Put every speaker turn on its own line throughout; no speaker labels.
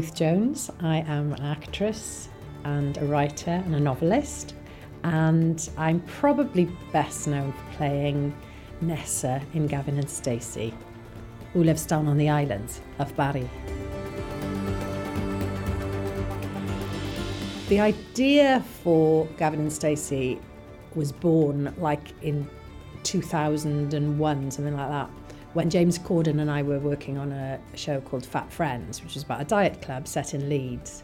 Ruth Jones. I am an actress and a writer and a novelist, and I'm probably best known for playing Nessa in Gavin and Stacey, who lives down on the island of Barry. The idea for Gavin and Stacey was born like in 2001, something like that when James Corden and I were working on a show called Fat Friends, which was about a diet club set in Leeds.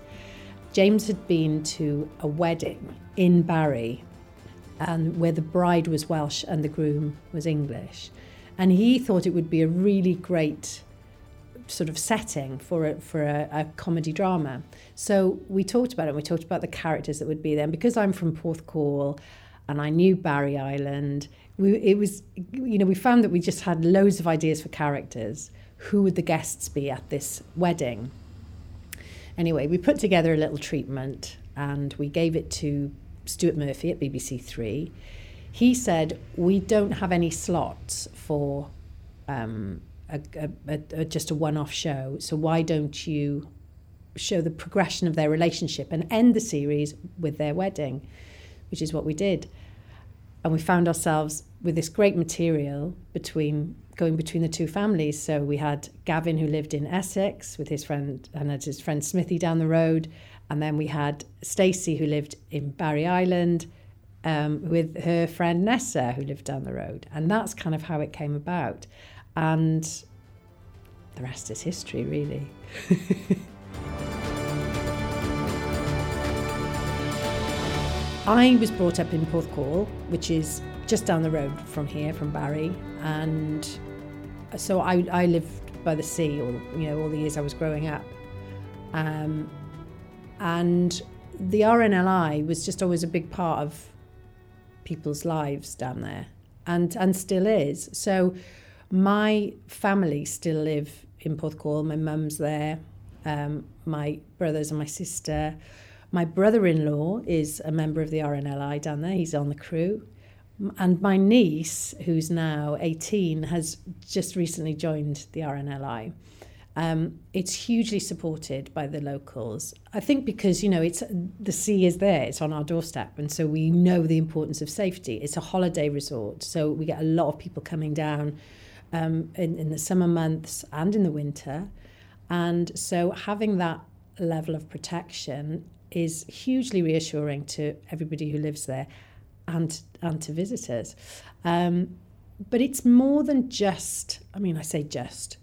James had been to a wedding in Barry, and where the bride was Welsh and the groom was English, and he thought it would be a really great sort of setting for a, for a, a comedy drama. So we talked about it. We talked about the characters that would be there. And because I'm from Porthcawl, and I knew Barry Island we, it was, you know, we found that we just had loads of ideas for characters. Who would the guests be at this wedding? Anyway, we put together a little treatment and we gave it to Stuart Murphy at BBC Three. He said, We don't have any slots for um, a, a, a, just a one off show, so why don't you show the progression of their relationship and end the series with their wedding? Which is what we did and we found ourselves with this great material between going between the two families. So we had Gavin who lived in Essex with his friend and had his friend Smithy down the road, and then we had Stacey who lived in Barry Island um, with her friend Nessa who lived down the road, and that's kind of how it came about, and the rest is history, really. I was brought up in Porthcawl, which is just down the road from here, from Barry, and so I, I lived by the sea all you know all the years I was growing up, um, and the RNLI was just always a big part of people's lives down there, and and still is. So my family still live in Porthcawl. My mum's there, um, my brothers and my sister. My brother in law is a member of the RNLI down there, he's on the crew. And my niece, who's now 18, has just recently joined the RNLI. Um, it's hugely supported by the locals. I think because you know it's the sea is there, it's on our doorstep, and so we know the importance of safety. It's a holiday resort, so we get a lot of people coming down um, in, in the summer months and in the winter, and so having that level of protection is hugely reassuring to everybody who lives there and, and to visitors. Um, but it's more than just, I mean, I say just,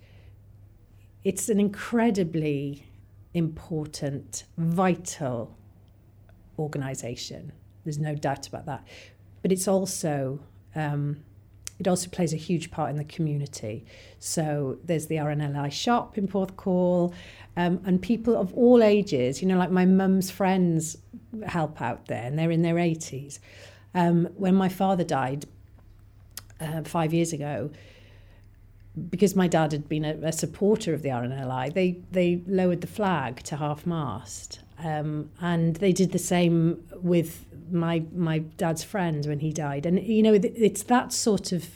it's an incredibly important, vital organisation. There's no doubt about that. But it's also um, it also plays a huge part in the community. So there's the RNLI shop in Porthcawl, um, and people of all ages, you know, like my mum's friends help out there, and they're in their 80s. Um, when my father died uh, five years ago, because my dad had been a, a, supporter of the RNLI, they, they lowered the flag to half mast. Um, and they did the same with my my dad's friend when he died, and you know it's that sort of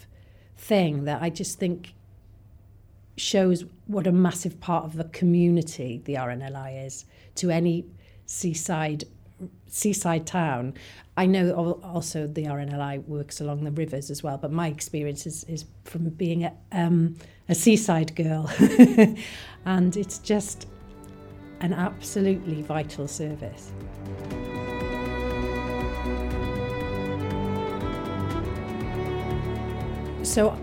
thing that I just think shows what a massive part of the community the RNLI is to any seaside seaside town. I know also the RNLI works along the rivers as well, but my experience is, is from being a, um, a seaside girl. and it's just an absolutely vital service. So,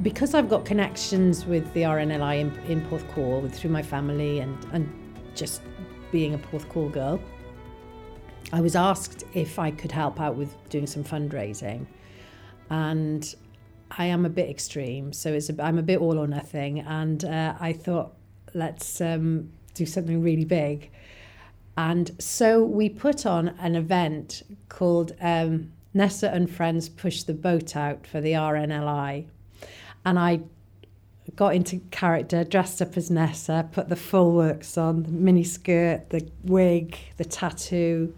because I've got connections with the RNLI in, in Porthcawl through my family and, and just being a Porthcawl girl, I was asked if I could help out with doing some fundraising. And I am a bit extreme, so it's a, I'm a bit all or nothing. And uh, I thought, let's um, do something really big. And so we put on an event called um, Nessa and friends pushed the boat out for the RNLI. And I got into character, dressed up as Nessa, put the full works on, the mini skirt, the wig, the tattoo.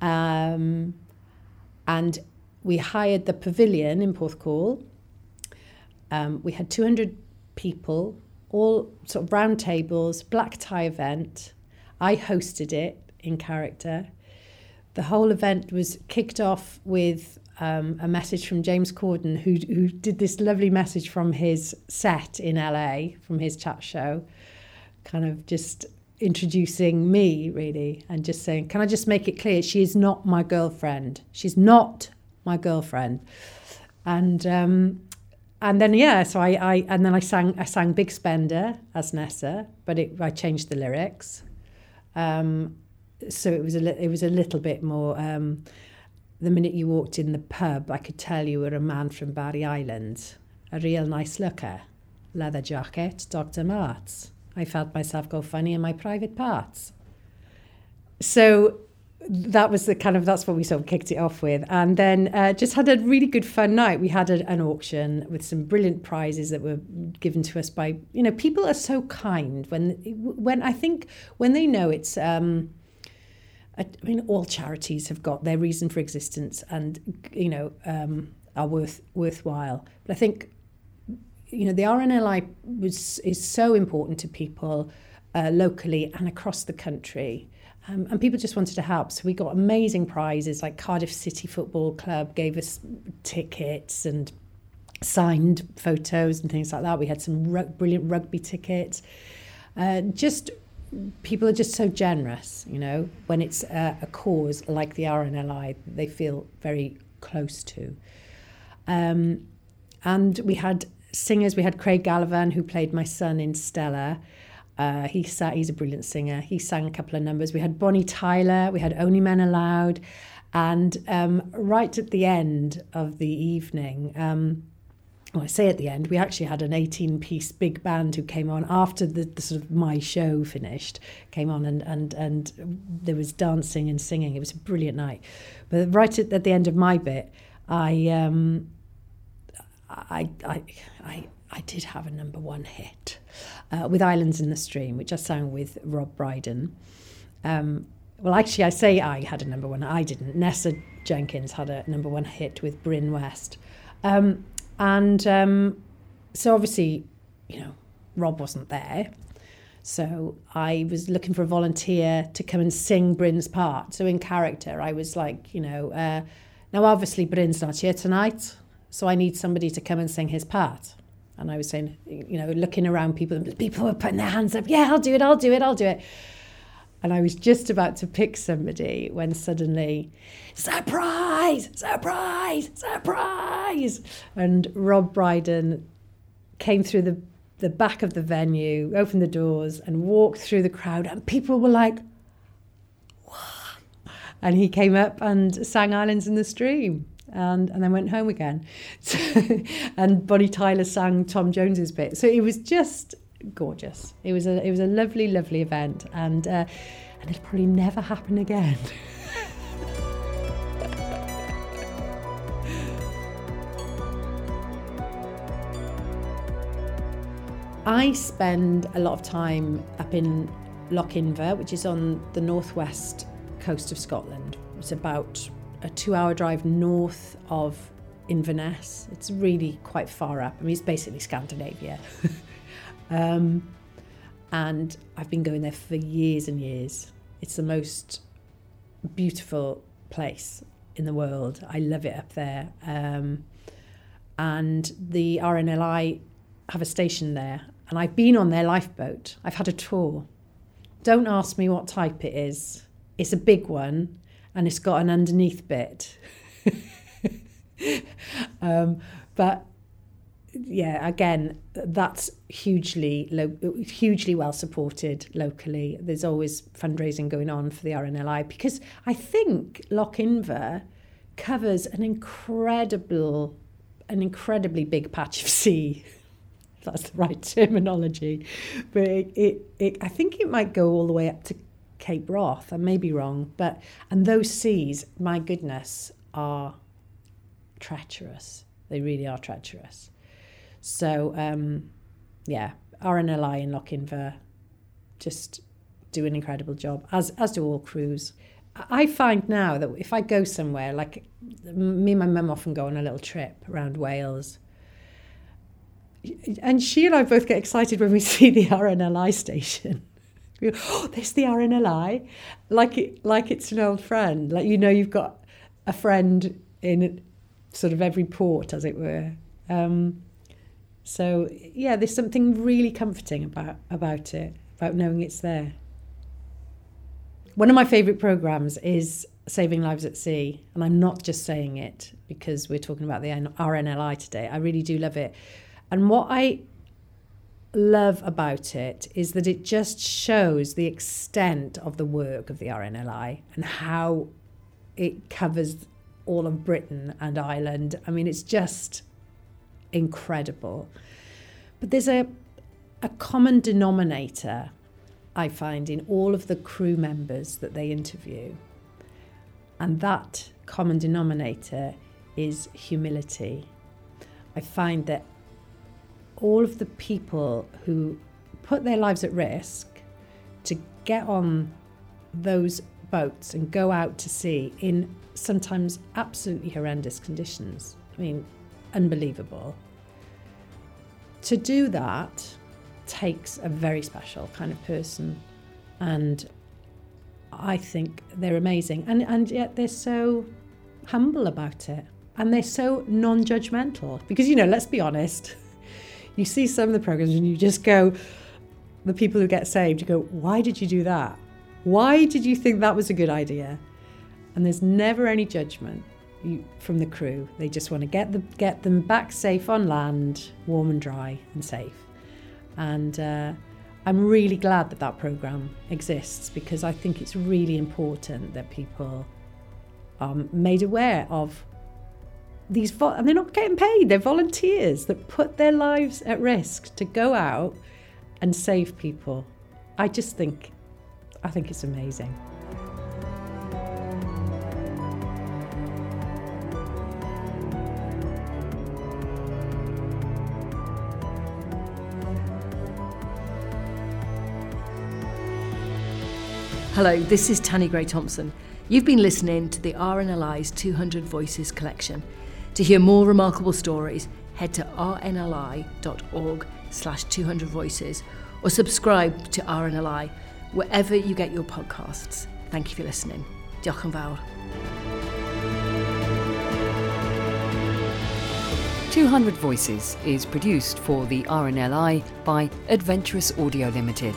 Um, and we hired the pavilion in Porthcawl. Um, we had 200 people all sort of round tables, black tie event. I hosted it in character. The whole event was kicked off with um, a message from James Corden, who, who did this lovely message from his set in LA, from his chat show, kind of just introducing me, really, and just saying, Can I just make it clear? She is not my girlfriend. She's not my girlfriend. And um, and then yeah, so I, I and then I sang I sang Big Spender as Nessa, but it, I changed the lyrics. Um, so it was a li- it was a little bit more. Um, the minute you walked in the pub, I could tell you were a man from Barry Island, a real nice looker, leather jacket, Dr. Martens. I felt myself go funny in my private parts. So that was the kind of that's what we sort of kicked it off with and then uh, just had a really good fun night we had a, an auction with some brilliant prizes that were given to us by you know people are so kind when when i think when they know it's um, I mean, all charities have got their reason for existence and, you know, um, are worth worthwhile. But I think, you know, the RNLI was is so important to people uh, locally and across the country. Um, and people just wanted to help. So we got amazing prizes like Cardiff City Football Club gave us tickets and signed photos and things like that. We had some brilliant rugby tickets. Uh, just people are just so generous, you know, when it's a, a cause like the RNLI, they feel very close to. Um, and we had singers, we had Craig Gallivan, who played my son in Stella. Uh, he sat, he's a brilliant singer. He sang a couple of numbers. We had Bonnie Tyler, we had Only Men Allowed. And um, right at the end of the evening, um, well, I say at the end, we actually had an 18 piece big band who came on after the, the sort of my show finished, came on and, and, and there was dancing and singing. It was a brilliant night. But right at, at the end of my bit, I, um, I, I, I, I did have a number one hit uh, with Islands in the Stream, which I sang with Rob Brydon. Um, well, actually, I say I had a number one. I didn't. Nessa Jenkins had a number one hit with Bryn West. Um, and um, so obviously, you know, Rob wasn't there. So I was looking for a volunteer to come and sing Bryn's part. So in character, I was like, you know, uh, now obviously Bryn's not here tonight, so I need somebody to come and sing his part. And I was saying, you know, looking around people, people were putting their hands up. Yeah, I'll do it. I'll do it. I'll do it. And I was just about to pick somebody when suddenly, surprise, surprise, surprise. And Rob Brydon came through the, the back of the venue, opened the doors, and walked through the crowd. And people were like, what? And he came up and sang Islands in the Stream. And, and then went home again. And Bonnie Tyler sang Tom Jones's bit. So it was just gorgeous. It was a it was a lovely, lovely event, and uh, and it'll probably never happen again. I spend a lot of time up in Lochinver, which is on the northwest coast of Scotland. It's about a two-hour drive north of Inverness. It's really quite far up. I mean, it's basically Scandinavia. Um, and I've been going there for years and years. It's the most beautiful place in the world. I love it up there. Um, and the RNLI have a station there, and I've been on their lifeboat. I've had a tour. Don't ask me what type it is. It's a big one, and it's got an underneath bit. um, but yeah, again, that's hugely lo- hugely well supported locally. There's always fundraising going on for the RNLI because I think Lochinver covers an incredible, an incredibly big patch of sea. That's the right terminology, but it, it, it, I think it might go all the way up to Cape Wrath. I may be wrong, but and those seas, my goodness, are treacherous. They really are treacherous. So, um, yeah, RNLI in Lochinver just do an incredible job, as, as do all crews. I find now that if I go somewhere, like me and my mum often go on a little trip around Wales, and she and I both get excited when we see the RNLI station. Go, oh, there's the RNLI, like it, like it's an old friend. Like you know, you've got a friend in sort of every port, as it were. Um, so yeah, there's something really comforting about about it, about knowing it's there. One of my favourite programs is Saving Lives at Sea, and I'm not just saying it because we're talking about the RNLI today. I really do love it, and what I love about it is that it just shows the extent of the work of the RNLI and how it covers all of Britain and Ireland. I mean, it's just incredible. But there's a, a common denominator, I find, in all of the crew members that they interview. And that common denominator is humility. I find that all of the people who put their lives at risk to get on those boats and go out to sea in sometimes absolutely horrendous conditions. I mean, unbelievable. To do that takes a very special kind of person. And I think they're amazing. And, and yet they're so humble about it. And they're so non judgmental. Because, you know, let's be honest, you see some of the programs and you just go, the people who get saved, you go, why did you do that? Why did you think that was a good idea? And there's never any judgment from the crew. They just want to get, the, get them back safe on land, warm and dry and safe. And uh, I'm really glad that that program exists because I think it's really important that people are made aware of these, vo- and they're not getting paid, they're volunteers that put their lives at risk to go out and save people. I just think, I think it's amazing.
Hello, this is Tanni Grey Thompson. You've been listening to the RNLI's 200 Voices collection. To hear more remarkable stories, head to rnli.org slash 200 voices or subscribe to RNLI wherever you get your podcasts. Thank you for listening. Diolch yn fawr.
200 Voices is produced for the RNLI by Adventurous Audio Limited.